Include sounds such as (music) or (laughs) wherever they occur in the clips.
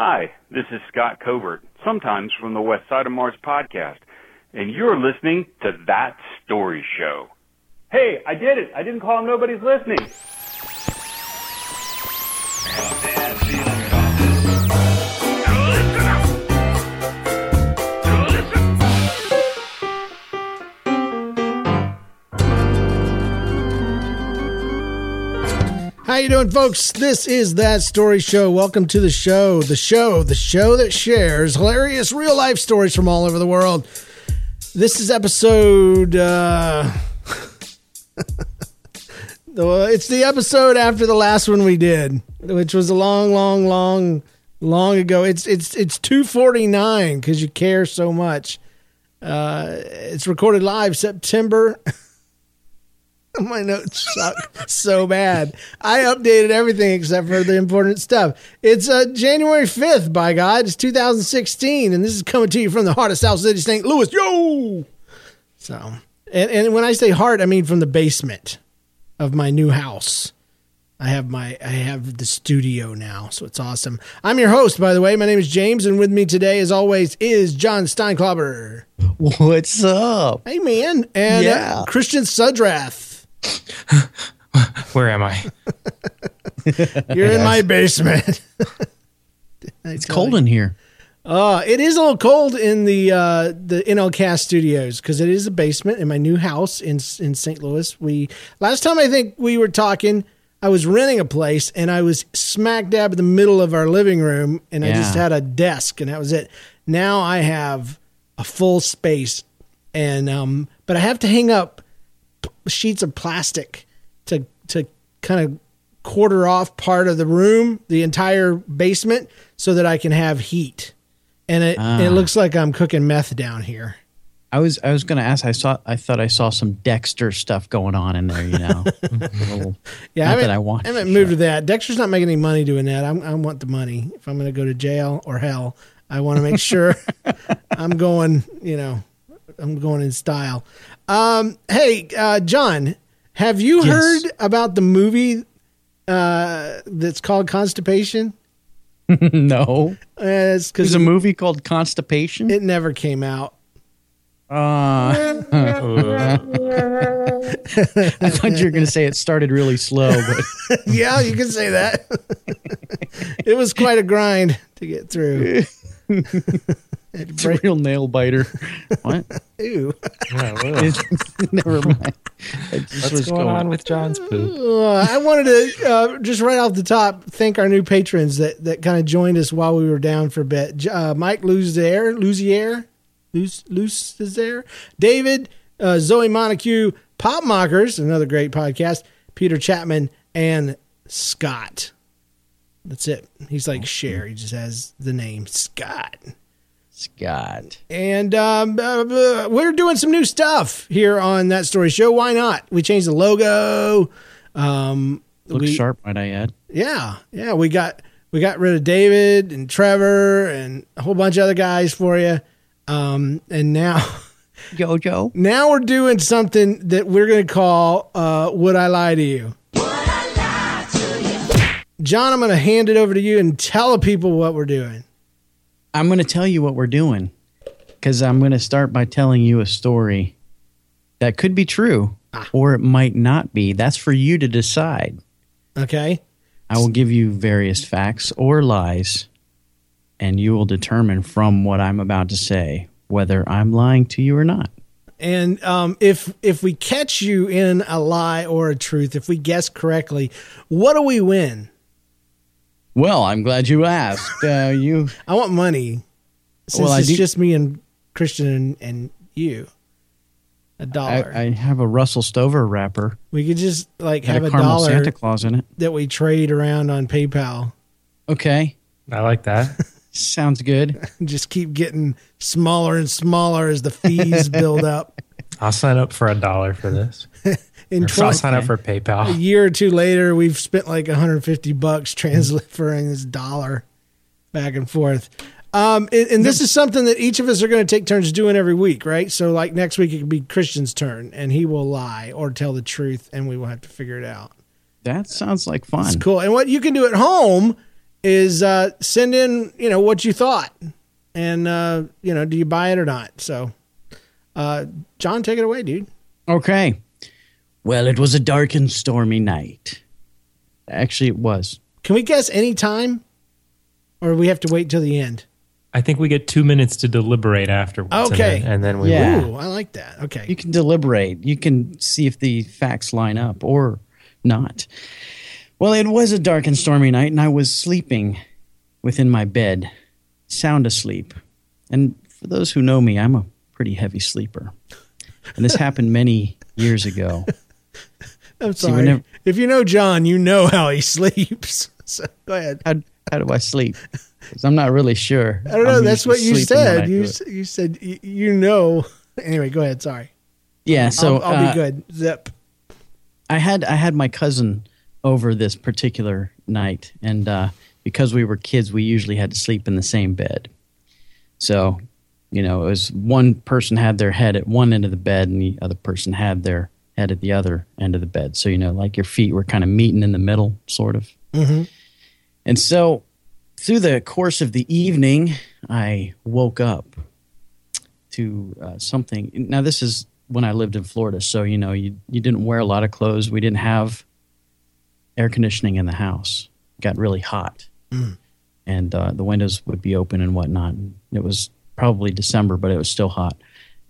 Hi, this is Scott Covert, sometimes from the West Side of Mars podcast, and you're listening to That Story Show. Hey, I did it. I didn't call nobody's listening. How you doing, folks? This is that story show. Welcome to the show, the show, the show that shares hilarious real life stories from all over the world. This is episode. uh (laughs) It's the episode after the last one we did, which was a long, long, long, long ago. It's it's it's two forty nine because you care so much. Uh It's recorded live September. (laughs) (laughs) My notes suck so bad. I updated everything except for the important stuff. It's uh, January 5th, by God. It's 2016, and this is coming to you from the heart of South City, St. Louis. Yo! So, and, and when I say heart, I mean from the basement of my new house. I have my I have the studio now, so it's awesome. I'm your host, by the way. My name is James, and with me today, as always, is John Steinklauber. What's up? Hey, man, and uh, Yeah. Christian Sudrath. (laughs) Where am I? (laughs) You're in my basement. (laughs) It's cold in here. Uh, it is a little cold in the uh, the NLCast studios because it is a basement in my new house in in St. Louis. We last time I think we were talking, I was renting a place and I was smack dab in the middle of our living room, and I just had a desk and that was it. Now I have a full space, and um, but I have to hang up p- sheets of plastic to to kind of quarter off part of the room, the entire basement, so that I can have heat. And it, Ah. it looks like I'm cooking meth down here. I was I was gonna ask. I saw. I thought I saw some Dexter stuff going on in there. You know, (laughs) little- Yeah, I haven't, that I want I haven't moved to that. Dexter's not making any money doing that. I'm, I want the money. If I'm going to go to jail or hell, I want to make sure (laughs) I'm going. You know, I'm going in style. Um, hey, uh, John, have you Yes. heard about the movie uh, that's called Constipation? (laughs) no. Uh, it's There's a movie called Constipation. it never came out. Uh, (laughs) I thought you were gonna say it started really slow, but (laughs) yeah, you can say that. it was quite a grind to get through. Had to it's a real nail biter. (laughs) What? Ew. Yeah, (laughs) well, Never mind. What's was going on with John's poop? Uh, I wanted to uh, just right off the top thank our new patrons that, that kind of joined us while we were down for a bit. J- Uh, Mike Luzier, Luzier, Luz, Luzier, David, uh, Zoe Montague, Pop Mockers, another great podcast, Peter Chapman, and Scott. That's it. He's like Cher. He just has the name Scott. Scott. And um, uh, uh, we're doing some new stuff here on that story show. Why not? We changed the logo. Um, Looks we- sharp, might I add? Yeah, yeah. We got we got rid of David and Trevor and a whole bunch of other guys for you. Um, and now (laughs) Jojo. now we're doing something that we're going to call uh, "Would I Lie to You." John, I'm going to hand it over to you and tell the people what we're doing. I'm going to tell you what we're doing because I'm going to start by telling you a story that could be true or it might not be. That's for you to decide. Okay. I will give you various facts or lies, and you will determine from what I'm about to say whether I'm lying to you or not. And um, if if we catch you in a lie or a truth, if we guess correctly, what do we win? Well, I'm glad you asked. (laughs) Uh, you I want money. Since Well, it's do- just me and Christian and, and you. A dollar. I, I have a Russell Stover wrapper. we could just like have a a dollar Santa Claus in it. that we trade around on PayPal. Okay. I like that. (laughs) Sounds good. (laughs) Just keep getting smaller and smaller as the fees build up. I'll sign up for a dollar for this. In Or I'll 20, sign up for PayPal. a year or two later, we've spent like 150 bucks transferring this dollar back and forth. Um, and, and this is something that each of us are going to take turns doing every week, right? So, like next week, it could be Christian's turn, and he will lie or tell the truth, and we will have to figure it out. That sounds like fun. It's cool. And what you can do at home is uh, send in, you know, what you thought, and uh, you know, do you buy it or not? So, uh, John, take it away, dude. Okay. Well, it was a dark and stormy night. Actually, it was. Can we guess any time, or do we have to wait till the end? I think we get two minutes to deliberate afterwards. and Okay. then- And then, we Yeah. Ooh, I like that. Okay. You can deliberate. You can see if the facts line up or not. Well, it was a dark and stormy night, and I was sleeping within my bed, sound asleep. And for those who know me, I'm a pretty heavy sleeper. And this happened many years ago. (laughs) (laughs) I'm See, sorry. if you know John, you know how he (laughs) sleeps. (laughs) So go ahead. How, how do I sleep? 'Cause I'm not really sure. I don't know. I'm That's what you sleeping when I said. You you said you know. Anyway, go ahead. Sorry. yeah. So I'll, I'll uh, be good. Zip. I had I had my cousin over this particular night, and uh, because we were kids, we usually had to sleep in the same bed. So, you know, it was one person had their head at one end of the bed, and the other person had their head at the other end of the bed. So, you know, like your feet were kind of meeting in the middle, sort of. And so, through the course of the evening, I woke up to uh, something. Now, this is when I lived in Florida, so you know, you you didn't wear a lot of clothes. We didn't have air conditioning in the house. It got really hot, and uh, the windows would be open and whatnot. And it was probably December, but it was still hot.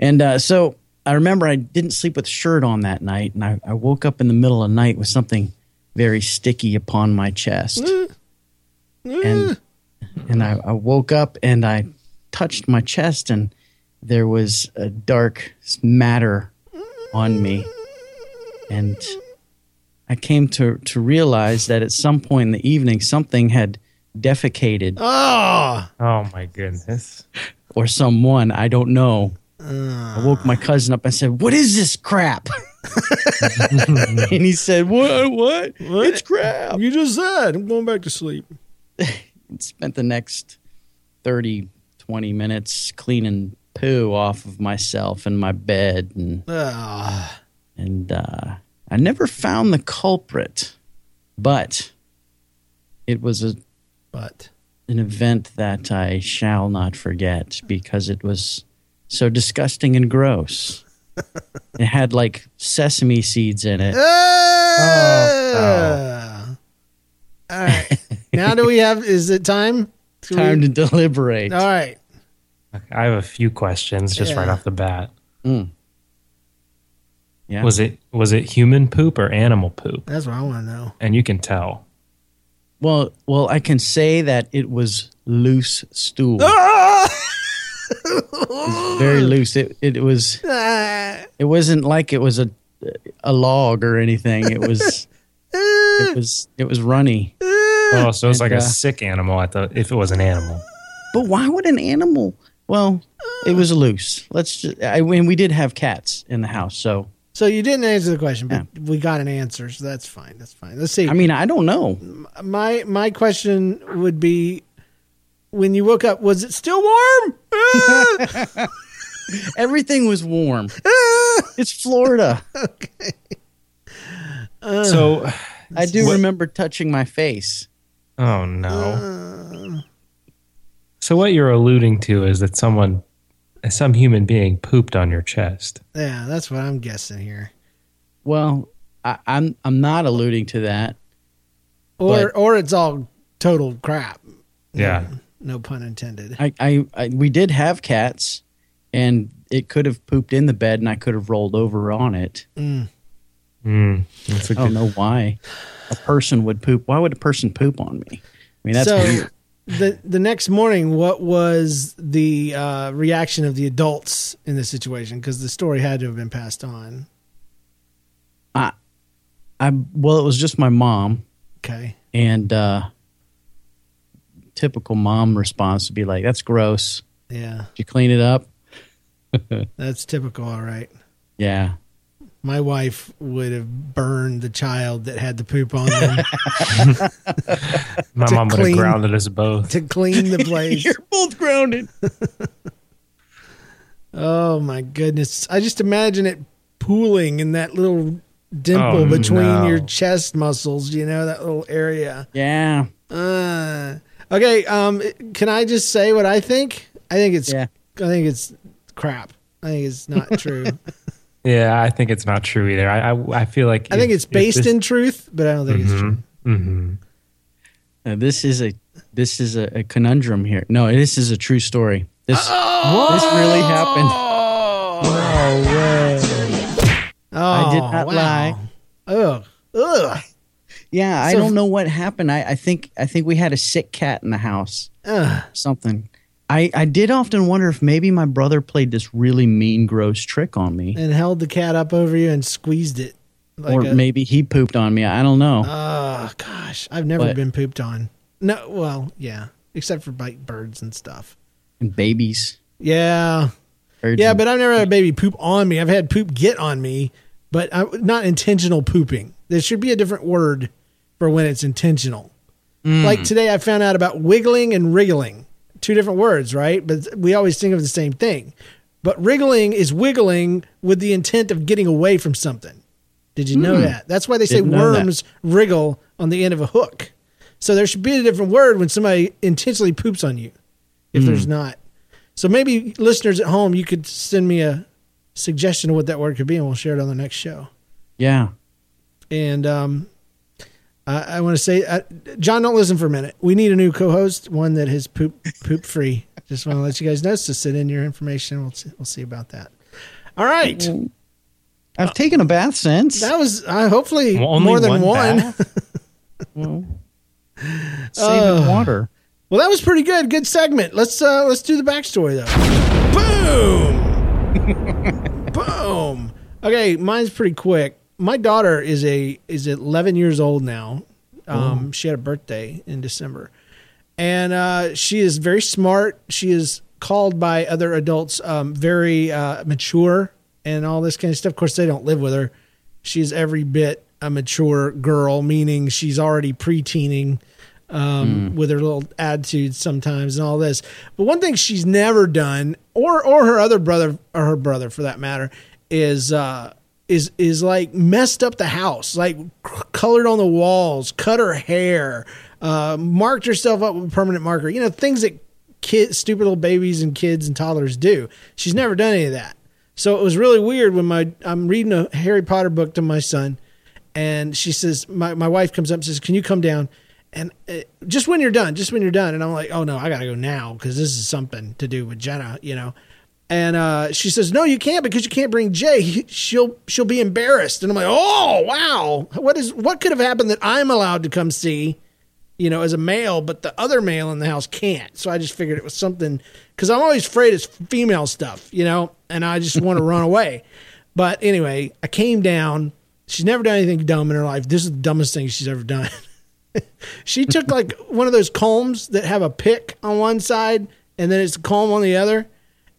And uh, so I remember I didn't sleep with a shirt on that night, and I, I woke up in the middle of the night with something very sticky upon my chest. Mm. and mm. and I, I woke up and I touched my chest, and there was a dark matter on me. And I came to, to realize that at some point in the evening, something had defecated Oh, Oh my goodness. or someone, I don't know. I woke my cousin up and said, What is this crap? (laughs) and he said, What? What? It's crap. you just said I'm going back to sleep. (laughs) Spent the next 30, 20 minutes cleaning poo off of myself and my bed. And, Ah, and uh, I never found the culprit, but it was a but an event that I shall not forget because it was so disgusting and gross. (laughs) it had like sesame seeds in it. Ah. All right. (laughs) now do we have? Is it time? Do we- Time to deliberate. All right. I have a few questions just right off the bat. Yeah. Was it was it human poop or animal poop? That's what I want to know. And you can tell. Well, well, I can say that it was loose stool. Ah! It was very (laughs) loose. It it was. It wasn't like it was a a log or anything. It was. it was. It was runny. Oh, so it's like And, a uh, sick animal I thought if it was an animal. But why would an animal? Well, it was loose. Let's just. I mean, we did have cats in the house, so So you didn't answer the question, but we got an answer, so that's fine. That's fine. Let's see. I mean, I don't know. my my question would be, when you woke up, was it still warm? Ah! (laughs) Everything was warm. Ah! (laughs) It's Florida. Okay. So I do What- remember touching my face. oh no. So what you're alluding to is that someone some human being pooped on your chest. yeah, that's what I'm guessing here. Well, I, I'm I'm not alluding to that. Or But- or it's all total crap. Yeah. No pun intended. I, I, I we did have cats, and it could have pooped in the bed, and I could have rolled over on it. Mm, that's a I don't know why a person would poop. Why would a person poop on me? I mean, that's so weird. the the next morning, what was the uh, reaction of the adults in this situation? Because the story had to have been passed on. I, I well, it was just my mom, Okay. and uh, typical mom response to be like, "That's gross." Yeah, Did you clean it up? (laughs) that's typical. All right. Yeah. My wife would have burned the child that had the poop on them (laughs) My mom would clean- have grounded us both. to clean the (laughs) place. You're both grounded. Oh my goodness! I just imagine it pooling in that little dimple Oh, between no. your chest muscles. You know that little area. Yeah. Uh, okay. Um, can I just say what I think? I think it's. Yeah. I think it's crap. I think it's not (laughs) true. Yeah, I think it's not true either. I I, I feel like I think it's based in truth, but I don't think it's true. hmm Uh, this is a this is a, a conundrum here. No, this is a true story. This this really happened. No way. Oh, I did not wow. lie. Ugh. Ugh. Yeah, I don't know what happened. I, I think I think we had a sick cat in the house. Ugh. Something. I, I did often wonder if maybe my brother played this really mean, gross trick on me, And held the cat up over you and squeezed it. Like or a- maybe he pooped on me. I don't know. Oh gosh, I've never But- been pooped on. No, well, yeah, except for bite birds and stuff. and babies. Yeah, birds yeah, but I've never had a baby poop on me. I've had poop get on me, but I, not intentional pooping. There should be a different word for when it's intentional. Mm. Like today, I found out about wiggling and wriggling, two different words, right? But we always think of the same thing. But wriggling is wiggling with the intent of getting away from something. Did you know mm. that? That's why they say Didn't that. worms wriggle on the end of a hook. So there should be a different word when somebody intentionally poops on you, if there's mm. not. So maybe listeners at home, you could send me a suggestion of what that word could be, and we'll share it on the next show. yeah. And um, I, I want to say, uh, John, don't listen for a minute. We need a new co-host, one that is poop poop free. Just want to let you guys know. So send in your information. We'll see, we'll see about that. All right, I've taken a bath since. that was uh, hopefully Well, more than one one. (laughs) Well, saving Uh. water. Well, that was pretty good. Good segment. Let's uh let's do the backstory though. Boom. (laughs) Boom. Okay, mine's pretty quick. My daughter is a is 11 years old now. Um, she had a birthday in December, and uh, she is very smart. She is called by other adults um, very uh, mature and all this kind of stuff. Of course, they don't live with her. She's every bit a mature girl, meaning she's already preteening um, with her little attitudes sometimes and all this. But one thing she's never done, or or her other brother, or her brother for that matter, is uh, is is like messed up the house, like colored on the walls, cut her hair, uh, marked herself up with a permanent marker. You know things that kids, stupid little babies and kids and toddlers do. She's never done any of that. So it was really weird when my I'm reading a Harry Potter book to my son, and she says my my wife comes up and says, "Can you come down?" And uh, just when you're done, just when you're done, and I'm like, "Oh no, I gotta go now because this is something to do with Jenna," you know. And uh, she says, "No, you can't because you can't bring Jay. She'll she'll be embarrassed." And I'm like, "Oh wow, what is what could have happened that I'm allowed to come see?" you know, as a male, but the other male in the house can't. So I just figured it was something because I'm always afraid it's female stuff, you know, and I just want to run away. But anyway, I came down. She's never done anything dumb in her life. This is the dumbest thing she's ever done. (laughs) she took like one of those combs that have a pick on one side and then it's a comb on the other.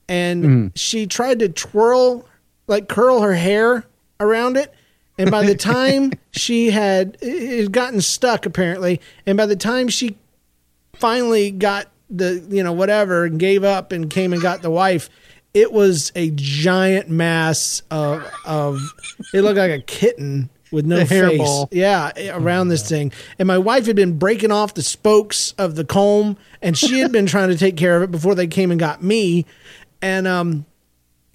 And she tried to twirl, like curl her hair around it. And by the (laughs) time she had it had gotten stuck apparently, and by the time she finally got the you know whatever and gave up and came and got the wife, it was a giant mass of of it looked like a kitten with no face. hairball. Yeah, around this thing. And my wife had been breaking off the spokes of the comb, and she had been trying to take care of it before they came and got me. And um,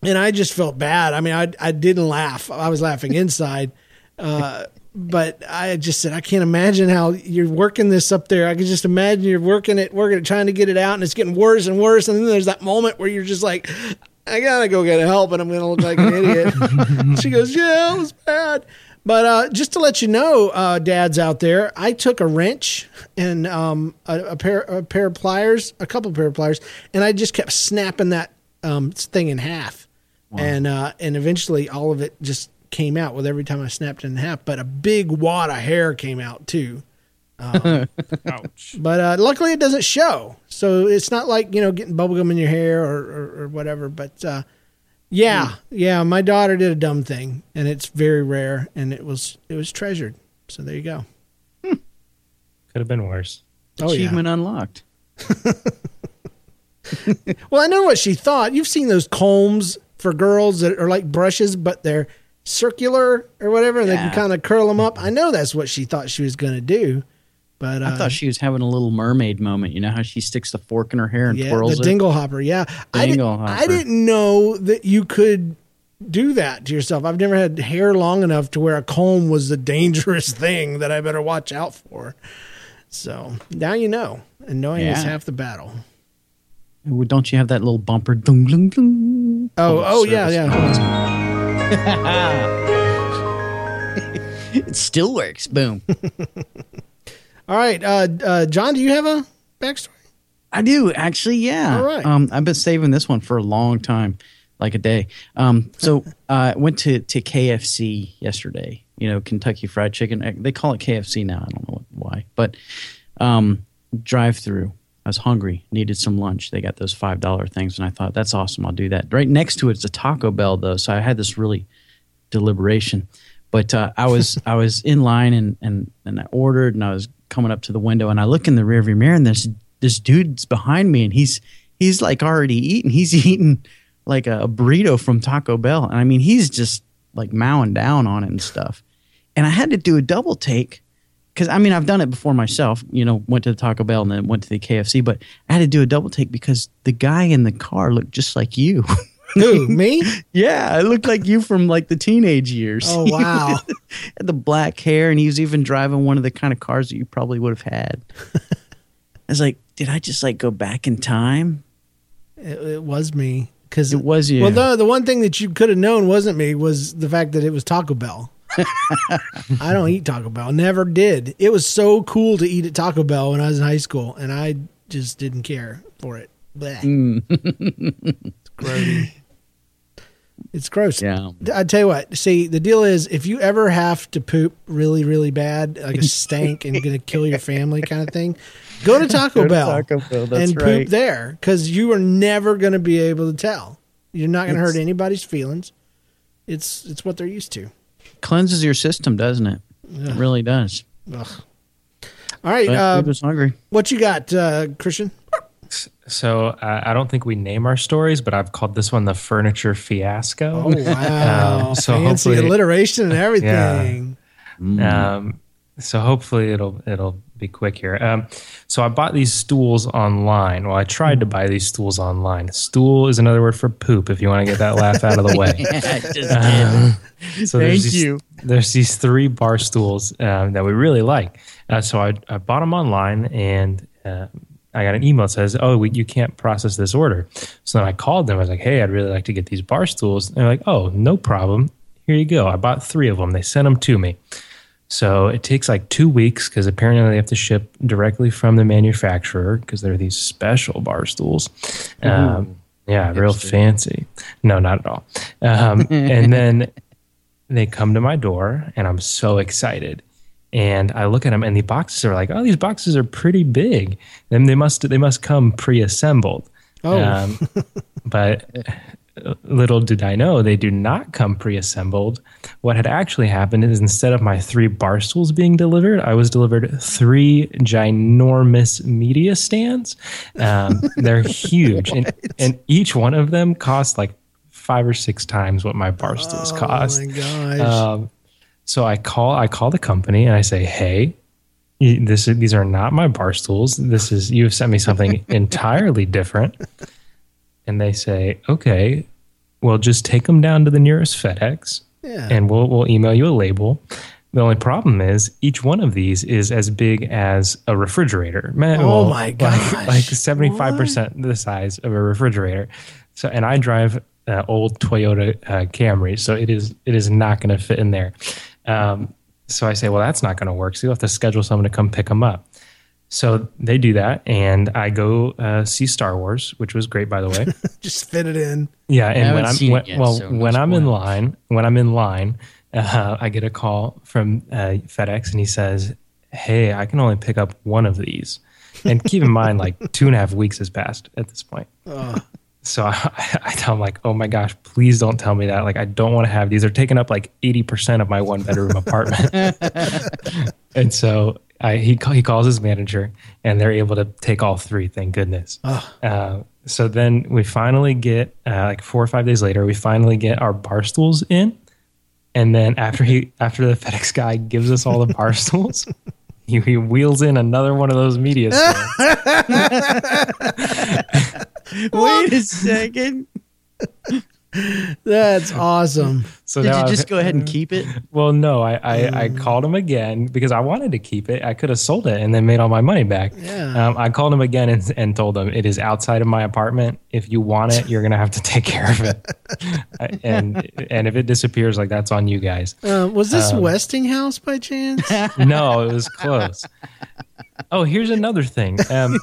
and I just felt bad. I mean, I I didn't laugh. I was laughing (laughs) inside. Uh, but I just said I can't imagine how you're working this up there. I can just imagine you're working it, working it, trying to get it out, and it's getting worse and worse. And then there's that moment where you're just like, I gotta go get help, and I'm gonna look like an idiot. (laughs) she goes, Yeah, it was bad. But uh, just to let you know, uh, dads out there, I took a wrench and um, a, a pair a pair of pliers, a couple pair of pliers, and I just kept snapping that um, thing in half, and uh, and eventually all of it just came out with every time I snapped it in half. But a big wad of hair came out too, (laughs) Ouch. But uh, luckily, it doesn't show, so it's not like you know getting bubblegum in your hair or, or, or whatever. But uh, yeah, yeah, my daughter did a dumb thing, and it's very rare, and it was it was treasured. So there you go. Could have been worse. Oh yeah. Achievement unlocked. (laughs) (laughs) Well, I know what she thought. You've seen those combs for girls that are like brushes, but they're circular or whatever, and they can kind of curl them up. I know that's what she thought she was going to do. But uh, I thought she was having a little mermaid moment. You know how she sticks the fork in her hair and yeah, twirls the it? dingle hopper. Yeah, I didn't. I didn't know that you could do that to yourself. I've never had hair long enough to where a comb was a dangerous (laughs) thing that I better watch out for. So now you know, and knowing is half the battle. Don't you have that little bumper? Dung, dung, dung. Oh, oh yeah, yeah. (laughs) It still works. Boom. (laughs) All right, uh, uh, John, do you have a backstory? I do actually. Yeah. All right. Um, I've been saving this one for a long time, like a day. Um, so (laughs) I went to to KFC yesterday. You know, Kentucky Fried Chicken. Uh, They call it KFC now. I don't know why, but um, drive through. I was hungry, needed some lunch. They got those five dollar things, and I thought that's awesome. I'll do that. Right next to it is a Taco Bell, though, so I had this really deliberation. But uh, I was I was in line and and and I ordered and I was coming up to the window and I look in the rearview mirror and this this dude's behind me and he's he's like already eating. He's (laughs) eating like a, burrito from Taco Bell and I mean he's just like mowing down on it and stuff. And I had to do a double take because I mean I've done it before myself. You know, went to the Taco Bell and then went to the KFC, but I had to do a double take because the guy in the car looked just like you. (laughs) Who me? yeah, it looked like you from like the teenage years. Oh wow! (laughs) had the black hair, and he was even driving one of the kind of cars that you probably would have had. (laughs) I was like, did I just like go back in time? it, it was me because It was you. Well, the one thing that you could have known wasn't me was the fact that it was Taco Bell. I don't eat Taco Bell. Never did. It was so cool to eat at Taco Bell when I was in high school, and I just didn't care for it. Mm. it's grody. It's gross. Yeah. I tell you what. See, the deal is, if you ever have to poop really, really bad, like a stank and gonna kill your family kind of thing, go to (laughs) Taco Go to Bell Taco Bell, that's and right. poop there because you are never gonna be able to tell. You're not gonna hurt anybody's feelings. It's it's what they're used to. Cleanses your system, doesn't it? It really does. Ugh. All right, But uh, was hungry. what you got, uh, Christian? So uh, I don't think we name our stories, but I've called this one the furniture fiasco. Oh wow, (laughs) Um, so fancy hopefully- alliteration and everything. Um, so hopefully it'll it'll be quick here. Um, so I bought these stools online. Well, I tried to buy these stools online. Stool is another word for poop. If you want to get that laugh out of the way. (laughs) I. Um, so Thank there's these, you. There's these three bar stools um, that we really like. Uh, so I, I bought them online and uh, I got an email that says, "Oh, we, you can't process this order." So then I called them. I was like, "Hey, I'd really like to get these bar stools." And they're like, "Oh, no problem. Here you go. I bought three of them. They sent them to me." So it takes like two weeks because apparently they have to ship directly from the manufacturer because they're these special bar stools. Um, yeah, real fancy. No, not at all. Um, (laughs) and then they come to my door, and I'm so excited. And I look at them, and the boxes are like, "Oh, these boxes are pretty big. Then they must they must come pre-assembled." Oh. Um, (laughs) but little did I know they do not come pre-assembled. What had actually happened is instead of my three bar stools being delivered, I was delivered three ginormous media stands. Um, (laughs) they're huge, and, and each one of them cost like five or six times what my bar stools cost. Oh my gosh. Um, so I call I call the company and I say, "Hey, this is, these are not my bar stools. This is you have sent me something (laughs) entirely different." And they say, "Okay, well, just take them down to the nearest FedEx, Yeah. and we'll we'll email you a label." The only problem is each one of these is as big as a refrigerator. Man, Oh well, my (laughs) like- gosh. Like five percent the size of a refrigerator. So, and I drive uh, old Toyota uh, Camry, so it is it is not going to fit in there. Um, so I say, well, that's not going to work. So you will have to schedule someone to come pick them up. So they do that, and I go uh, see Star Wars, which was great, by the way. (laughs) Just fit it in. Yeah, and haven't when I'm when, yet, well, so when I'm in line, when I'm in line, uh, I get a call from uh, FedEx, and he says, hey, I can only pick up one of these. And keep in mind, like (laughs) two and a half weeks has passed at this point. So (laughs) I, I tell him like, oh my gosh, please don't tell me that. Like, I don't want to have these. They're taking up like 80% of my one bedroom apartment. and so I, he, he calls his manager and they're able to take all three. Thank goodness. Uh, so then we finally get, uh, like four or five days later, we finally get our bar stools in. And then after he, after the (laughs) FedEx guy gives us all the bar (laughs) stools, he, he wheels in another one of those media. (laughs) Wait a second. That's awesome. So Did you I've- just go ahead and (laughs) keep it? Well, no, I, I, I called him again because I wanted to keep it. I could have sold it and then made all my money back. Yeah. Um, I called him again and, and told him it is outside of my apartment. If you want it, you're gonna have to take care of it. (laughs) and and if it disappears, like that's on you guys. Uh, was this Westinghouse by chance? (laughs) No, it was close. Oh, here's another thing. Um,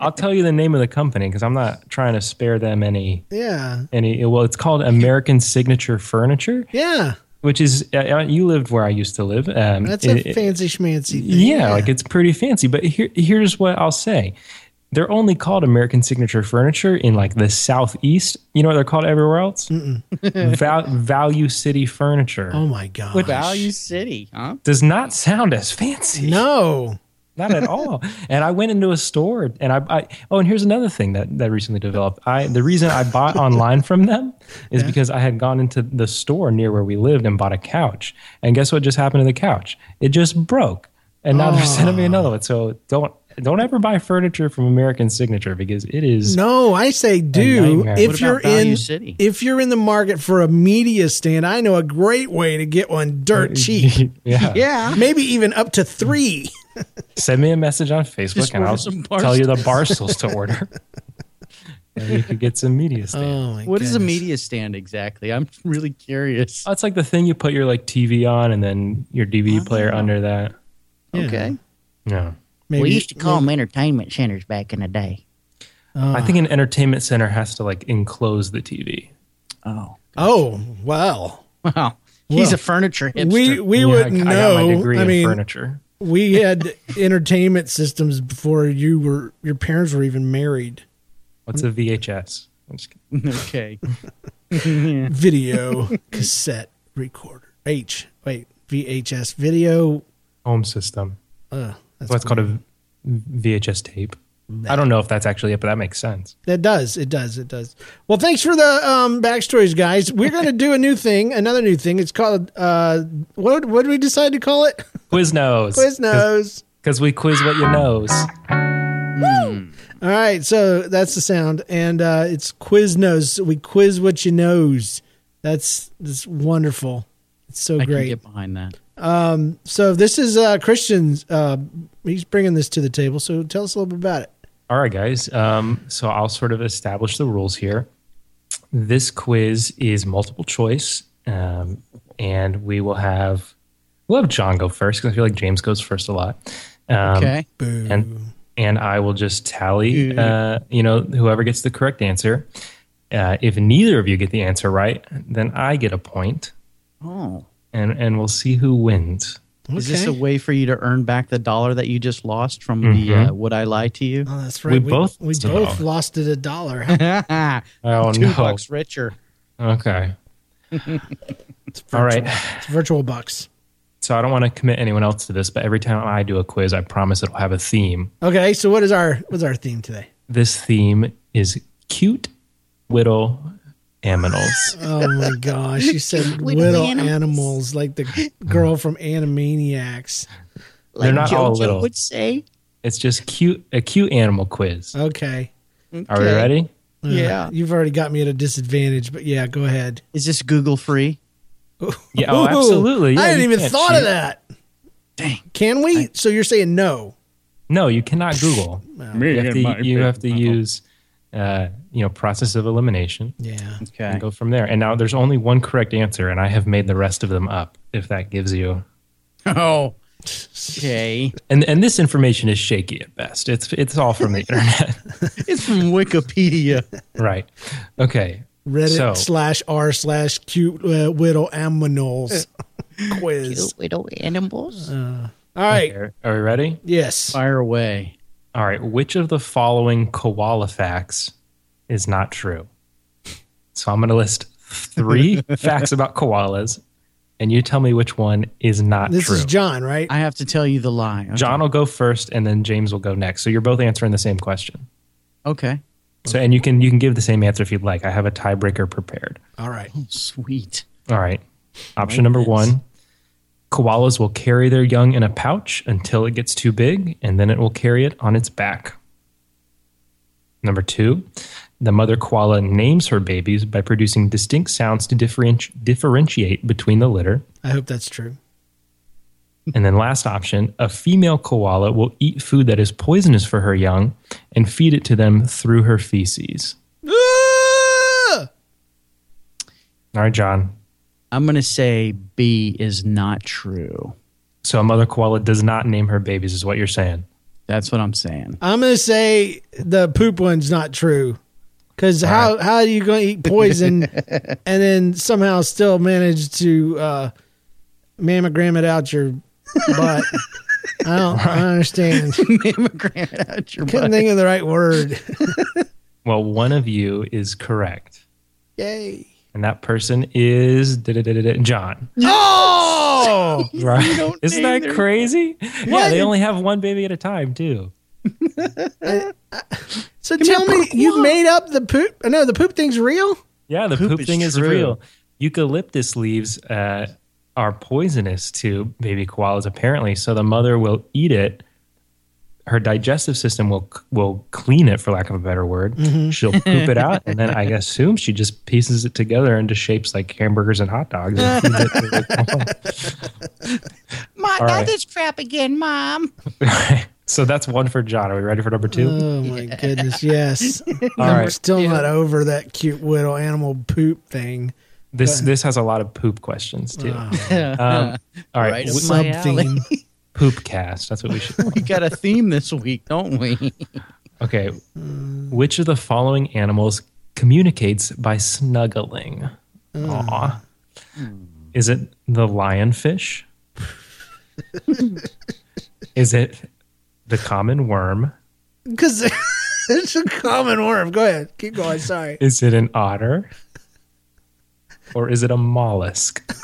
I'll tell you the name of the company because I'm not trying to spare them any yeah. any. Well, it's called American Signature Furniture, Yeah. which is uh, you lived where I used to live. Um, That's a it- it- fancy schmancy thing. Yeah, like it's pretty fancy. But here, here's what I'll say: they're only called American Signature Furniture in like the southeast. You know what they're called everywhere else? (laughs) Val- Value City Furniture Oh my god. Value City, huh? does not sound as fancy. No. Not at all. And I went into a store and I, I oh, and here's another thing that that recently developed. I the reason I bought online from them is because I had gone into the store near where we lived and bought a couch. And guess what just happened to the couch? It just broke. And now they're sending me another oh. one. So don't don't ever buy furniture from American Signature because it is No, I say do. nightmare. If What you're about Value in City? if you're in the market for a media stand, I know a great way to get one dirt (laughs) cheap. yeah. Yeah. Maybe even up to 3. Send me a message on Facebook Just and I'll tell you the bar stools to order. (laughs) and you could get some media oh, stand. Oh my What is a media stand exactly? I'm really curious. Oh, it's like the thing you put your like TV on and then your DVD player under that. Okay. Yeah. Maybe, we used to call them entertainment centers back in the day. I think an entertainment center has to like enclose the TV. Oh, Oh, well. Wow. He's Well, a furniture hipster. We we Yeah, wouldn't I, I know. got I mean, furniture. We had (laughs) entertainment systems before you were your parents were even married. What's a VHS? I'm just kidding. (laughs) okay. (laughs) Video cassette recorder. H. Wait, VHS video. Home system. Uh, that's What's called a VHS tape. I don't know if that's actually it, but that makes sense. That does. It does. It does. Well, thanks for the um, backstories, guys. We're going to do a new thing, another new thing. It's called, uh, what, what did we decide to call it? Quiznos. (laughs) Quiznos. Because we quiz what you knows. All right. So that's the sound. And uh, it's Quiznos. We quiz what you knows. That's, that's wonderful. It's so I can great. get behind that. So this is uh, Christian's. Uh, he's bringing this to the table. So tell us a little bit about it. All right, guys. Um, so I'll sort of establish the rules here. This quiz is multiple choice, um, and we will have we'll have John go first because I feel like James goes first a lot. Um, Okay. Boo. and and I will just tally. Uh, you know, whoever gets the correct answer. Uh, if neither of you get the answer right, then I get a point, oh, and and we'll see who wins. Is this a way for you to earn back the dollar that you just lost from the uh, Would I Lie to You? Oh, that's right. We both- we so- both lost it a dollar. (laughs) Oh Two no! bucks richer. Okay. All right. It's virtual bucks. So I don't want to commit anyone else to this, but every time I do a quiz, I promise it'll have a theme. Okay, so what is our what's our theme today? This theme is cute whittle aminals. Oh my gosh, you said (laughs) Little little animals. animals like the girl from Animaniacs. They're not all little. would say. It's just cute, a cute animal quiz. Okay. Are we Okay. ready? Uh, Yeah. You've already got me at a disadvantage, but yeah, go ahead. Is this Google free? Yeah, oh, Ooh, absolutely. Yeah, I hadn't even thought cheat. of that. Dang. Can we? so you're saying no? No, you cannot Google. (laughs) You have to, you have to use, uh, you know, process of elimination Yeah. Okay. and go from there. And now there's only one correct answer, and I have made the rest of them up. If that gives you, (laughs) Oh. Okay. and and this information is shaky at best. It's it's all from the (laughs) internet, it's from Wikipedia. right? Okay. Reddit So- slash r slash cute uh, widow aminals (laughs) quiz. Cute little animals. All right. Are, are we ready? Yes. Fire away. All right. Which of the following koala facts is not true? So I'm going to list three (laughs) facts about koalas, and you tell me which one is not This true. This is John, right? I have to tell you the lie. Okay. John will go first, and then James will go next. So you're both answering the same question. Okay. So and you can you can give the same answer if you'd like. I have a tiebreaker prepared. All right. Oh, sweet. All right. Option number one koalas will carry their young in a pouch until it gets too big, and then it will carry it on its back. Number two, the mother koala names her babies by producing distinct sounds to differenti- differentiate between the litter. I hope that's true. And then, last option a female koala will eat food that is poisonous for her young and feed it to them through her feces. Ah! All right, John. I'm going to say B is not true. So, a mother koala does not name her babies, is what you're saying. That's what I'm saying. I'm gonna say the poop one's not true. Because how how are you going to eat (laughs) poison and then somehow still manage to uh, mammogram it out your butt? I don't, I don't understand. (laughs) Mammogram it out your Couldn't butt. think of the right word. (laughs) Well, one of you is correct. Yay! And that person is John. Oh, Right? Isn't that their- crazy? Yeah, they only have one baby at a time, too. So tell me, you made up the poop? No, the poop thing's real. Yeah, the Poop poop, is thing is true. real. Eucalyptus leaves uh, are poisonous to baby koalas, apparently. So the mother will eat it. Her digestive system will will clean it, for lack of a better word. She'll poop it out, and then I (laughs) assume she just pieces it together into shapes like hamburgers and hot dogs. and feeds it (laughs) Mom, All not right. this crap again, Mom. koala. (laughs) so that's one for John. Are we ready for number two? Oh my goodness, yes. All (laughs) I'm right. still not over that cute little animal poop thing. This this has a lot of poop questions too. (laughs) Um, all right, Right up w- my Sub theme. (laughs) poop cast. That's what we should. we got a theme this week, don't we? Okay. Which of the following animals communicates by snuggling? Aw. Is it the lionfish? Is it the common worm? Because (laughs) it's a common worm. Go ahead. Keep going. Sorry. (laughs) Is it an otter? Or is it a mollusk? (laughs)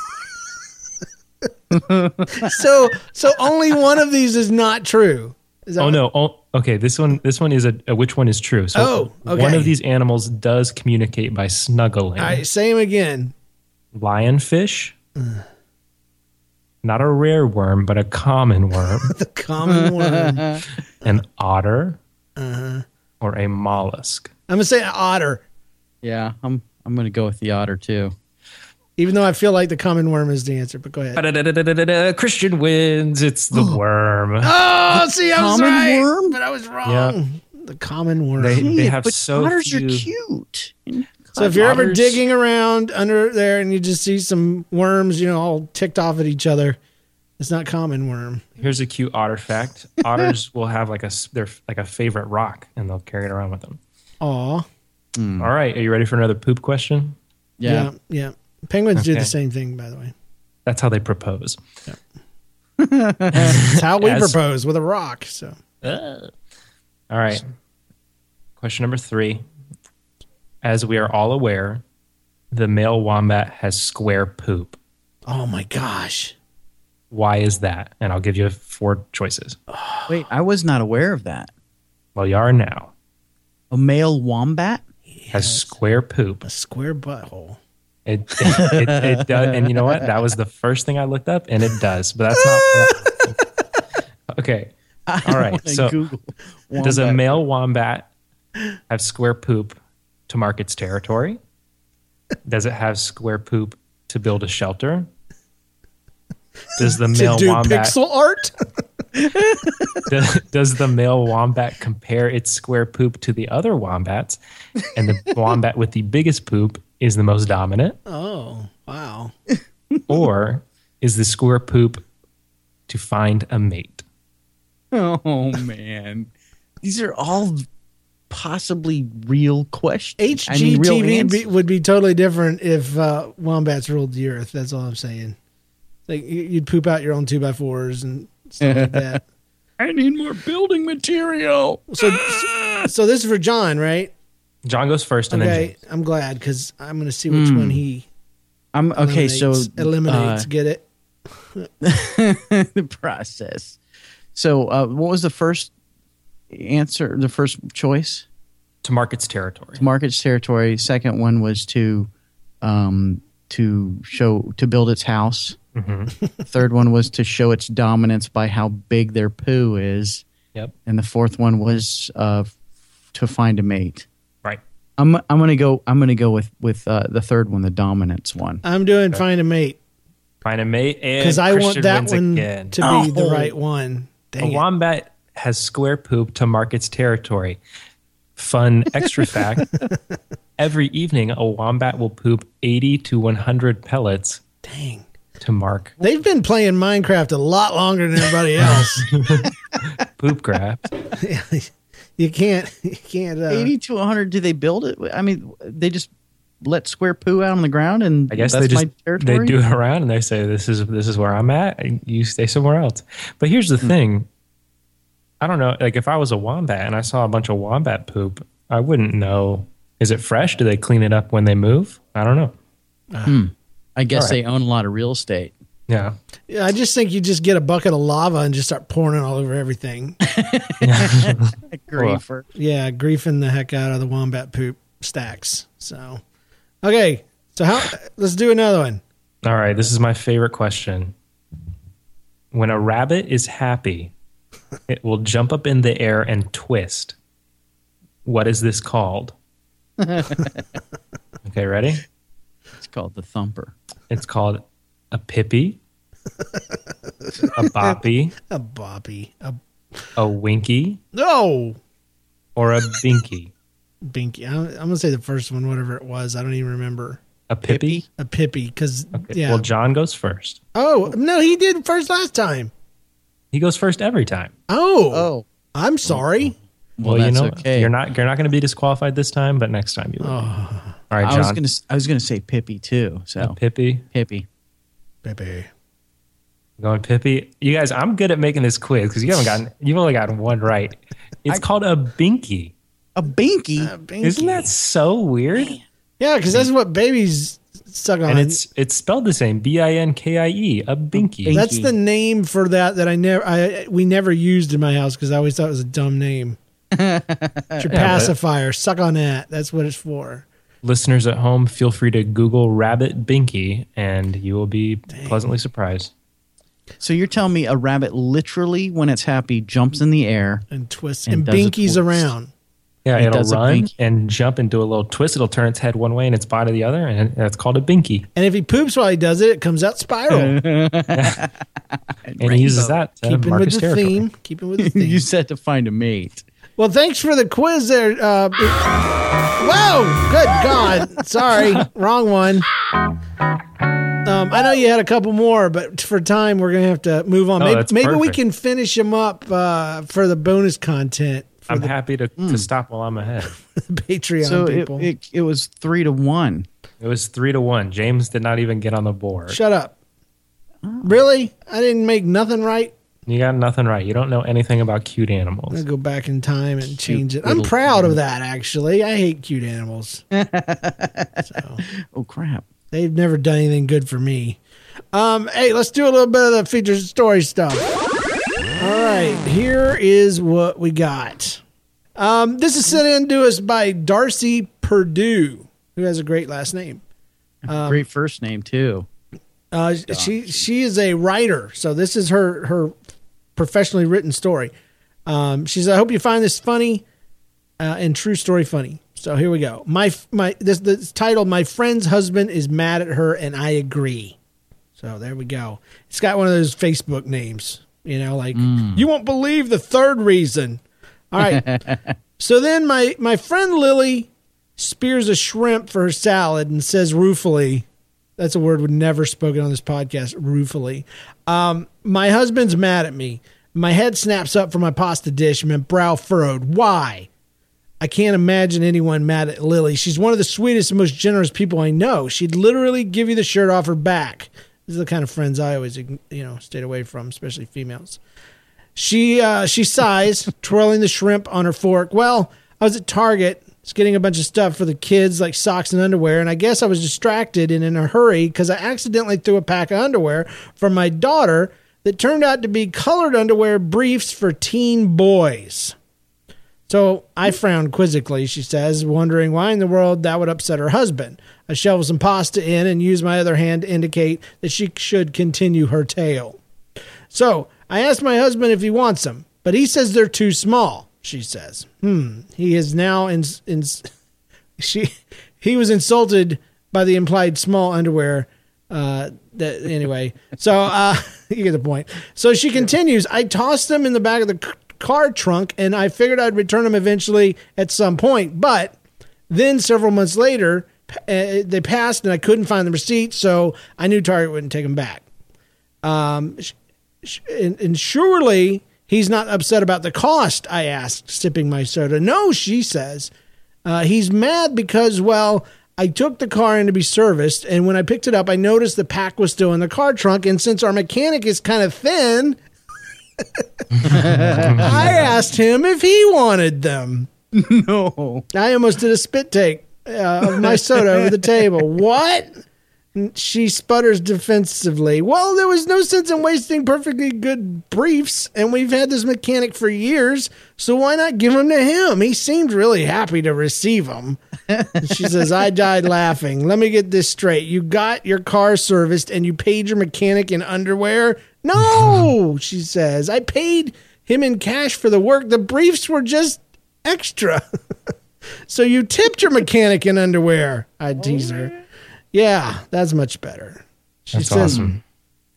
So, so only one of these is not true. Is that Oh no! Oh, okay, this one. This one is a, a which one is true? So Oh, okay. one of these animals does communicate by snuggling. All right. Him again. Lionfish, not a rare worm, but a common worm. (laughs) The common worm. (laughs) an otter, Uh-huh. or a mollusk. I'm gonna say otter, yeah, I'm I'm going to go with the otter too. even though I feel like the common worm is the answer. But go ahead. Christian wins. It's the (gasps) worm. Oh, see, I was common right, worm? but I was wrong. The common worm. They, they Yeah, have but so otters few. are cute. So if you're ever digging around under there and you just see some worms, you know, all ticked off at each other, it's not common worm. Here's a cute otter fact: (laughs) otters will have like a s- their like a favorite rock, and they'll carry it around with them. Aw. Hmm. All right, are you ready for another poop question? Yeah. yeah. Penguins do the same thing, by the way. That's how they propose. It's (laughs) how we As- propose with a rock. So All right. Question number three. As we are all aware, the male wombat has square poop. Oh my gosh. Why is that? And I'll give you four choices. Wait, I was not aware of that. Well, you are now. A male wombat? Has square poop. A square butthole. It, (laughs) it, it, it does. And you know what? That was the first thing I looked up, and it does. But that's not. (laughs) okay. All right. So, Google does a male wombat have square poop to mark its territory? Does it have square poop to build a shelter? Does the (laughs) male do wombat pixel art? (laughs) does, does the male wombat compare its square poop to the other wombats? And the wombat with the biggest poop is the most dominant? oh, wow. (laughs) Or is the square poop to find a mate? Oh man, these are all possibly real questions. I mean, real HGTV be, would be totally different if uh, wombats ruled the earth. That's all I'm saying. Like you- you'd poop out your own two by fours and stuff like (laughs) that. I need more building material. So, so this is for John, right? John goes first, and Okay, James. I'm glad because I'm going to see which one he I'm okay. So eliminates. eliminates. uh, Get it? (laughs) the process. So, uh, what was the first answer? The first choice? to mark its territory. Market's territory. Second one was to um, to show to build its house. (laughs) Third one was to show its dominance by how big their poo is, Yep. and the fourth one was uh, to find a mate. Right. I'm I'm gonna go. I'm gonna go with with uh, the third one, the dominance one. I'm doing find a mate Find a mate, and because I want that one again. to be Oh. the right one. A it. wombat has square poop to mark its territory. Fun extra fact: (laughs) every evening, a wombat will poop 80 to 100 pellets Dang. to mark They've been playing Minecraft a lot longer than everybody else. (laughs) poop craft. (laughs) you can't. You can't. Uh, Eighty to hundred. Do they build it? I mean, they just let square poo out on the ground, and I guess that's they just my territory. they do it around and they say this is this is where I'm at. and You stay somewhere else. But here's the thing: I don't know. Like if I was a wombat and I saw a bunch of wombat poop, I wouldn't know. Is it fresh? Do they clean it up when they move? I don't know. Uh, hmm. I guess All right. they own a lot of real estate. Yeah. Yeah, I just think you just get a bucket of lava and just start pouring it all over everything. (laughs) (laughs) Griefer. yeah, griefing the heck out of the wombat poop stacks. So, okay, so how? Let's do another one. All right. This is my favorite question. When a rabbit is happy, it will jump up in the air and twist. What is this called? (laughs) okay, ready? It's called the thumper. It's called a pippy, a boppy, (laughs) A boppy, a a winky, no, or a binky. binky. I'm, I'm gonna say the first one, whatever it was. I don't even remember. A pippy? A pippy, because Okay. yeah. Well, John goes first. oh no, he did first last time. He goes first every time. Oh, Oh, I'm sorry. well, you know, okay. you're not you're not going to be disqualified this time, but next time you will. Oh. All right, I John. was gonna. s- I was gonna say Pippi too. So Pippy. Pippi. Pippy. Going Pippy. You guys, I'm good at making this quiz because you haven't gotten you've only gotten one right. It's called a binky. A binky. A binky. Isn't that so weird? Yeah, because that's what babies suck on. And it's it's spelled the same. B I N K I E. A binky. binky. That's the name for that that I never I we never used in my house because I always thought it was a dumb name. (laughs) it's your pacifier. Suck on that. That's what it's for. Listeners at home, feel free to Google rabbit binky, and you will be pleasantly surprised. So you're telling me a rabbit literally, when it's happy, jumps in the air. And twists And and, binkies twist. around. Yeah, It it'll does run binky. and jump and do a little twist. It'll turn its head one way and its body the other, and that's called a binky. And if he poops while he does it, it comes out spiral. (laughs) (laughs) And he uses that to Keeping mark with his the territory. theme. Keeping with the (laughs) theme. you said to find a mate. Well, thanks for the quiz there. Uh, whoa, good God. Sorry, wrong one. Um, I know you had a couple more, but for time, we're going to have to move on. Oh, maybe maybe we can finish them up uh, for the bonus content for I'm the happy to, to stop while I'm ahead. (laughs) Patreon So people. it it was three to one. It was three to one. James did not even get on the board. Shut up. Really? I didn't make nothing right? You got nothing right. You don't know anything about cute I'm animals. going to go back in time and change it. I'm little proud of that, actually. I hate cute animals. (laughs) so. Oh crap! They've never done anything good for me. Um, hey, let's do a little bit of the features and story stuff. All right, here is what we got. Um, this is sent in to us by Darcy Purdue, who has a great last name. Great first name too. Uh, she she is a writer, so this is her her professionally written story. Um, she says, "I hope you find this funny uh, and true story funny." So here we go. My my this the title. My friend's husband is mad at her, and I agree. So there we go. It's got one of those Facebook names, you know, like you won't believe the third reason. All right. (laughs) so then my my friend Lily spears a shrimp for her salad and says ruefully, that's a word we've never spoken on this podcast, ruefully. Um, my husband's mad at me. My head snaps up from my pasta dish and my brow furrowed. Why? I can't imagine anyone mad at Lily. She's one of the sweetest and most generous people I know. She'd literally give you the shirt off her back. These are the kind of friends I always, you know, stayed away from, especially females. She uh, she sighs, (laughs) twirling the shrimp on her fork. Well, I was at Target, just getting a bunch of stuff for the kids, like socks and underwear, and I guess I was distracted and in a hurry because I accidentally threw a pack of underwear for my daughter that turned out to be colored underwear briefs for teen boys. So I frowned quizzically, she says, wondering why in the world that would upset her husband. I shoveled some pasta in and used my other hand to indicate that she should continue her tale. So I asked my husband if he wants them, but he says they're too small, she says. Hmm. He is now in, in (laughs) she he was insulted by the implied small underwear uh, that anyway. So uh, (laughs) you get the point. So she continues. I tossed them in the back of the car trunk, and I figured I'd return them eventually at some point. But then several months later, uh, they passed, and I couldn't find the receipt, so I knew Target wouldn't take them back. Um, and, and surely he's not upset about the cost. I asked, sipping my soda. No, she says. Uh, he's mad because, well, I took the car in to be serviced, and when I picked it up, I noticed the pack was still in the car trunk. And since our mechanic is kind of thin, I (laughs) asked him if he wanted them. (laughs) No. I almost did a spit take uh, of my soda over the table. What? She sputters defensively. Well, there was no sense in wasting perfectly good briefs, and we've had this mechanic for years, so why not give them to him? He seemed really happy to receive them. she says, I died laughing. Let me get this straight. You got your car serviced and you paid your mechanic in underwear? No, (laughs) she says. I paid him in cash for the work. The briefs were just extra. (laughs) so you tipped your mechanic in underwear. I oh, tease her. Yeah, that's much better. She That's says, awesome.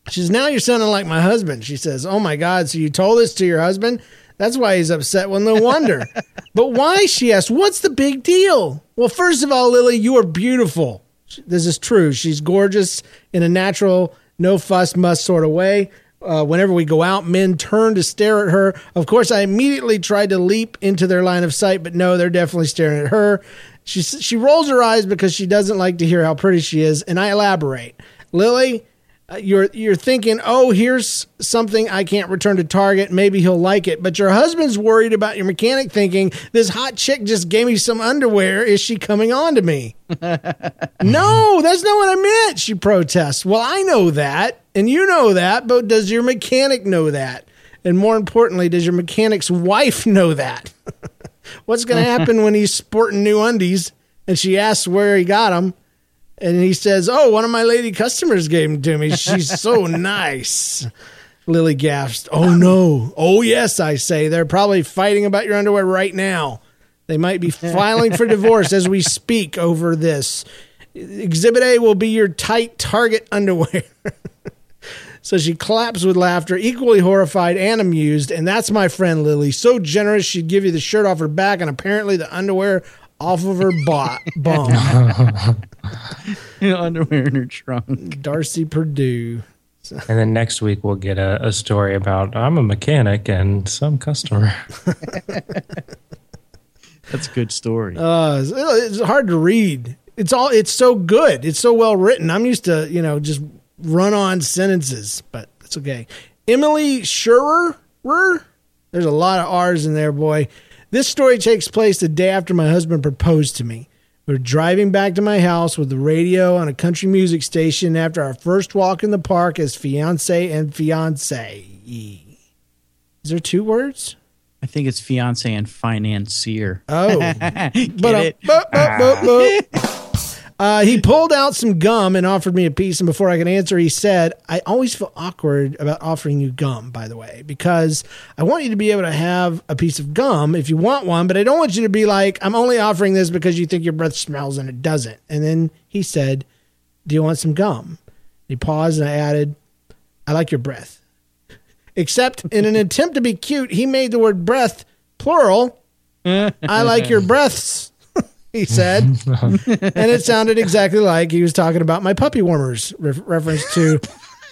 she says, now you're sounding like my husband. She says, oh my God, so you told this to your husband? That's why he's upset. Well, no wonder. (laughs) but why? She asked, what's the big deal? Well, first of all, Lily, you are beautiful. This is true. She's gorgeous in a natural, no fuss, must sort of way. Uh, whenever we go out, men turn to stare at her. Of course, I immediately tried to leap into their line of sight, but no, they're definitely staring at her. She she rolls her eyes because she doesn't like to hear how pretty she is, and I elaborate. Lily, uh, you're you're thinking, oh, here's something I can't return to Target. Maybe he'll like it. But your husband's worried about your mechanic thinking this hot chick just gave me some underwear. Is she coming on to me? (laughs) no, that's not what I meant. She protests. Well, I know that, and you know that, but does your mechanic know that? And more importantly, does your mechanic's wife know that? (laughs) What's going (laughs) to happen when he's sporting new undies and she asks where he got them? And he says, Oh, one of my lady customers gave them to me. She's so (laughs) nice. Lily gasps, Oh, no. Oh, yes, I say. They're probably fighting about your underwear right now. They might be filing for divorce as we speak over this. Exhibit A will be your tight target underwear. (laughs) so she claps with laughter, equally horrified and amused. And that's my friend Lily. So generous, she'd give you the shirt off her back and apparently the underwear off of her bo- (laughs) bum. (laughs) Underwear in her trunk. Darcy Purdue. And then next week we'll get a, a story about I'm a mechanic and some customer. (laughs) That's a good story. Uh, it's, it's hard to read. It's all. It's so good. It's so well written. I'm used to you know just run on sentences, but it's okay. Emily Schurer. There's a lot of R's in there, boy. This story takes place the day after my husband proposed to me. We were driving back to my house with the radio on a country music station after our first walk in the park as fiance and fiance. Is there two words? I think it's fiance and financier. Oh. (laughs) Get But, uh, it? boop, boop, boop. Uh, he pulled out some gum and offered me a piece. And before I could answer, he said, I always feel awkward about offering you gum, by the way, because I want you to be able to have a piece of gum if you want one, but I don't want you to be like, I'm only offering this because you think your breath smells and it doesn't. And then he said, Do you want some gum? He paused and I added, I like your breath. Except in an attempt to be cute, he made the word breath plural. (laughs) I like your breaths, he said. (laughs) and it sounded exactly like he was talking about my puppy warmers, re- reference to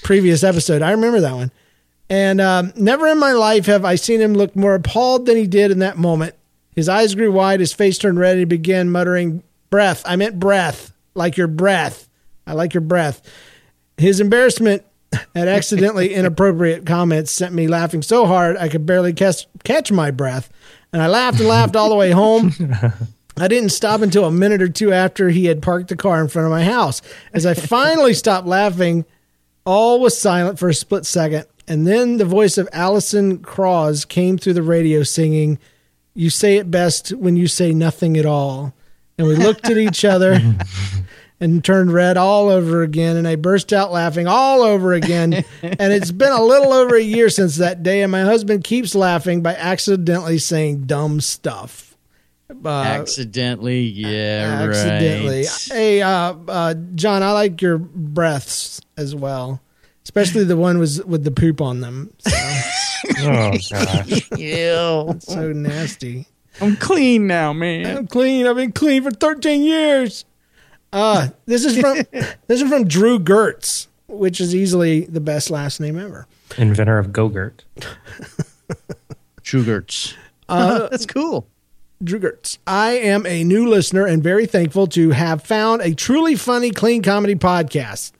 previous episode. I remember that one. And um, never in my life have I seen him look more appalled than he did in that moment. His eyes grew wide, his face turned red, and he began muttering, Breath. I meant breath, like your breath. I like your breath. His embarrassment at accidentally (laughs) inappropriate comments sent me laughing so hard I could barely catch, catch my breath. And I laughed and laughed all the way home. (laughs) I didn't stop until a minute or two after he had parked the car in front of my house. As I finally (laughs) stopped laughing, all was silent for a split second. And then the voice of Alison Krauss came through the radio singing, You say it best when you say nothing at all. And we looked at each other (laughs) and turned red all over again. And I burst out laughing all over again. and it's been a little over a year since that day. And my husband keeps laughing by accidentally saying dumb stuff. Uh, accidentally, yeah, accidentally. right. Hey, uh, uh, John, I like your breaths as well, especially the one was with the poop on them. So, (laughs) Oh gosh. Ew. so nasty. I'm clean now, man. I'm clean. I've been clean for 13 years. Uh, this is from (laughs) this is from Drew Gertz, which is easily the best last name ever. Inventor of Go-Gurt. (laughs) Gertz. Uh, That's cool. Drew. I am a new listener and very thankful to have found a truly funny, clean comedy podcast.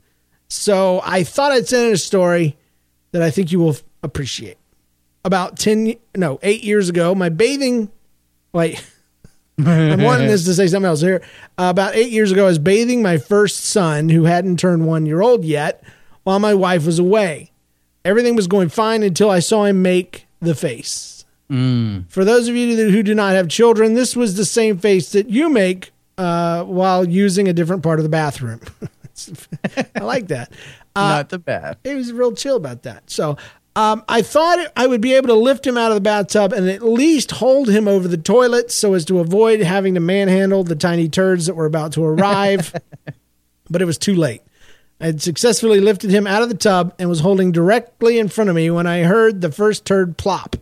So I thought I'd send in a story that I think you will appreciate. About 10, no, eight years ago, my bathing, wait, (laughs) I'm wanting this to say something else here. Uh, about eight years ago, I was bathing my first son, who hadn't turned one year old yet, while my wife was away. Everything was going fine until I saw him make the face. For those of you who do not have children, this was the same face that you make uh, while using a different part of the bathroom. (laughs) I like that. (laughs) Not the bath. He was real chill about that. So um, I thought I would be able to lift him out of the bathtub and at least hold him over the toilet so as to avoid having to manhandle the tiny turds that were about to arrive. (laughs) but it was too late. I had successfully lifted him out of the tub and was holding directly in front of me when I heard the first turd plop.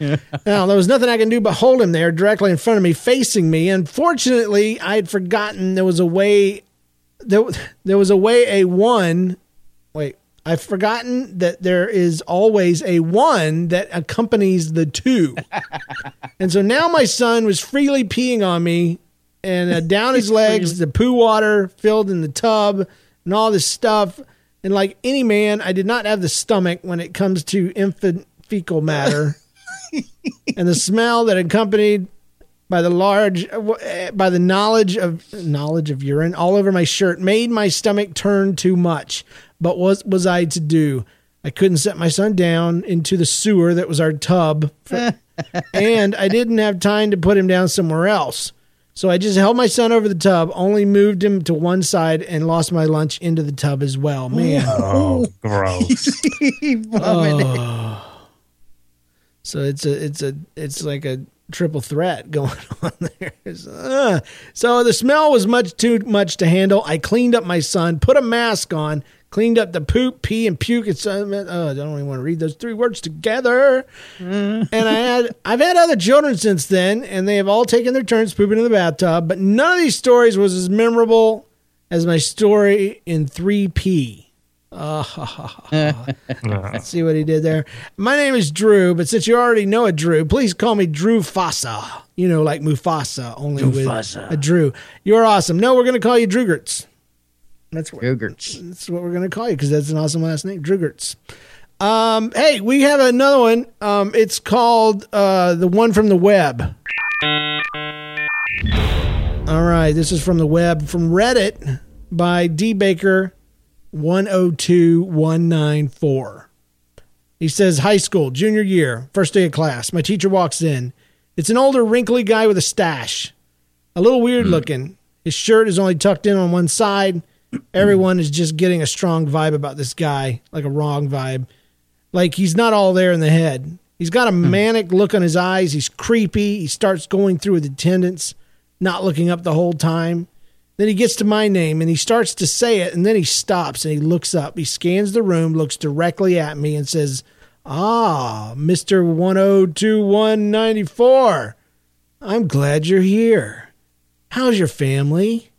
(laughs) now, there was nothing I can do but hold him there directly in front of me, facing me. Unfortunately, I had forgotten there was a way. There, there was a way a one. Wait, I've forgotten that there is always a one that accompanies the two. (laughs) and so now my son was freely peeing on me and uh, down his (laughs) legs, the poo water filled in the tub and all this stuff. And like any man, I did not have the stomach when it comes to infant fecal matter. And the smell that accompanied by the large uh, by the knowledge of knowledge of urine all over my shirt made my stomach turn too much. But what was i to do? I couldn't set my son down into the sewer that was our tub (laughs) and i didn't have time to put him down somewhere else. So i just held my son over the tub only moved him to one side and lost my lunch into the tub as well. Man. Oh, gross. (laughs) So it's a it's a it's like a triple threat (laughs) going on there. Uh, so the smell was much too much to handle. I cleaned up my son, put a mask on, cleaned up the poop, pee, and puke. It's uh, oh, I don't even want to read those three words together. and I had I've had other children since then, and they have all taken their turns pooping in the bathtub. But none of these stories was as memorable as my story in three P. (laughs) Let's see what he did there. My name is Drew, but since you already know a Drew, please call me Drew Fossa. You know, like Mufasa, only with a Drew. You're awesome. No, we're going to call you Drugerts. That's what, Sugars. that's what we're going to call you because that's an awesome last name, Drugerts. Um, hey, we have another one. Um, it's called uh, the one from the web. All right, this is from the web from Reddit by D Baker 102194. He says, High school, junior year, first day of class. My teacher walks in. It's an older, wrinkly guy with a stash. A little weird hmm. looking. His shirt is only tucked in on one side. (clears throat) Everyone is just getting a strong vibe about this guy, like a wrong vibe. Like he's not all there in the head. He's got a hmm. manic look on his eyes. He's creepy. He starts going through with attendance, not looking up the whole time. Then he gets to my name and he starts to say it, and then he stops and he looks up. He scans the room, looks directly at me, and says, Ah, Mr. 102194. I'm glad you're here. How's your family?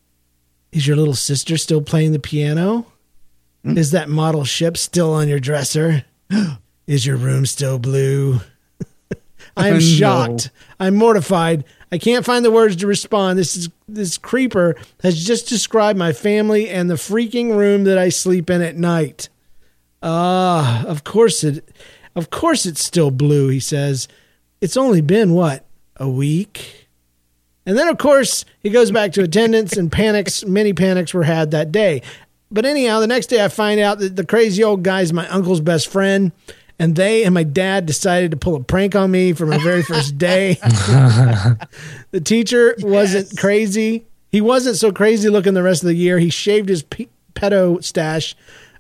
Is your little sister still playing the piano? Is that model ship still on your dresser? (gasps) Is your room still blue? I am Oh, no. shocked. I'm mortified. I can't find the words to respond. This is this creeper has just described my family and the freaking room that I sleep in at night. Ah, of course it of course it's still blue, he says. It's only been what? A week? And then of course he goes back to attendance and panics, many panics were had that day. But anyhow, the next day I find out that the crazy old guy's my uncle's best friend and they and my dad decided to pull a prank on me for my very first day. (laughs) the teacher wasn't crazy. He wasn't so crazy looking the rest of the year. He shaved his pe- pedo stash,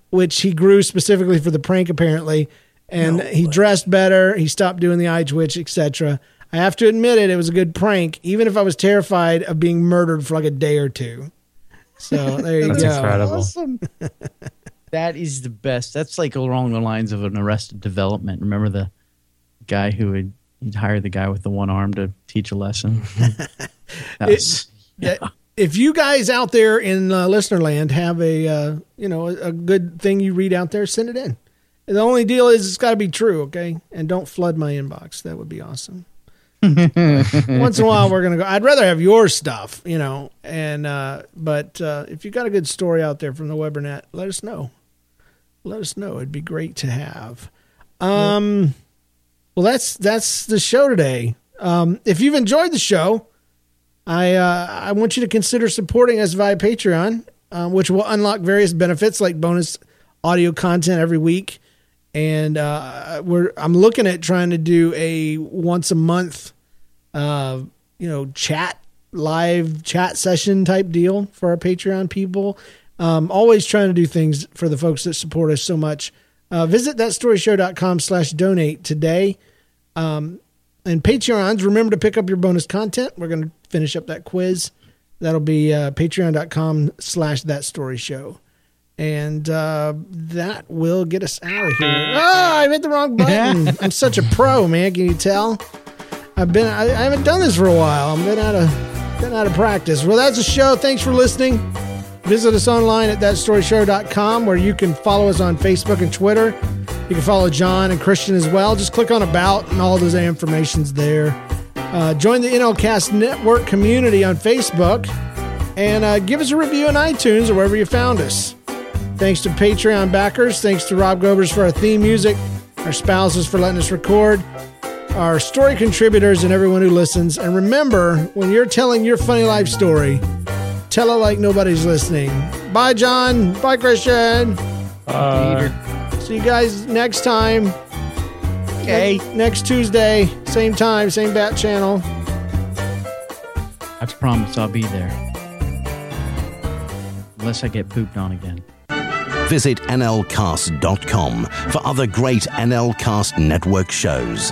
which he grew specifically for the prank, apparently. And he dressed better. He stopped doing the eye twitch, etc. I have to admit it, it was a good prank, even if I was terrified of being murdered for like a day or two. So there you That's go. incredible. Awesome. (laughs) that is the best. That's like along the lines of an Arrested Development. Remember the guy who would he'd hire the guy with the one arm to teach a lesson. (laughs) Was- Yeah, If you guys out there in uh, listener land have a uh, you know a, a good thing you read out there, send it in. The only deal is it's got to be true, okay? And don't flood my inbox. That would be awesome. (laughs) Once in a while, we're gonna go. I'd rather have your stuff, you know. And uh, but uh, if you got a good story out there from the Webernet, let us know. Let us know. It'd be great to have. Um, well, that's that's the show today. Um, if you've enjoyed the show, I uh, I want you to consider supporting us via Patreon, um, which will unlock various benefits like bonus audio content every week, and uh, we're I'm looking at trying to do a once a month, uh, you know, chat live chat session type deal for our Patreon people. Um, always trying to do things for the folks that support us so much. Uh, visit thatstoryshow.com slash donate today and Patreons, remember to pick up your bonus content. We're going to finish up that quiz. That'll be uh, patreon.com slash that story show. And uh, that will get us out of here. Oh, I hit the wrong button. (laughs) I'm such a pro, man. Can you tell? I've been I, I haven't done this for a while. I've been out of been out of practice. Well, that's a show. Thanks for listening. Visit us online at thatstoryshow.com where you can follow us on Facebook and Twitter. You can follow John and Christian as well. Just click on About and all those information's there. Uh, join the NLCast Network community on Facebook and uh, give us a review on iTunes or wherever you found us. Thanks to Patreon backers. Thanks to Rob Gobers for our theme music, our spouses for letting us record, our story contributors, and everyone who listens. And remember, when you're telling your funny life story, tell it like nobody's listening. Bye, John. Bye, Christian. See you guys next time. okay. Next Tuesday, same time, same bat channel. I promise I'll be there. Unless I get pooped on again. Visit nlcast.com for other great NLcast network shows.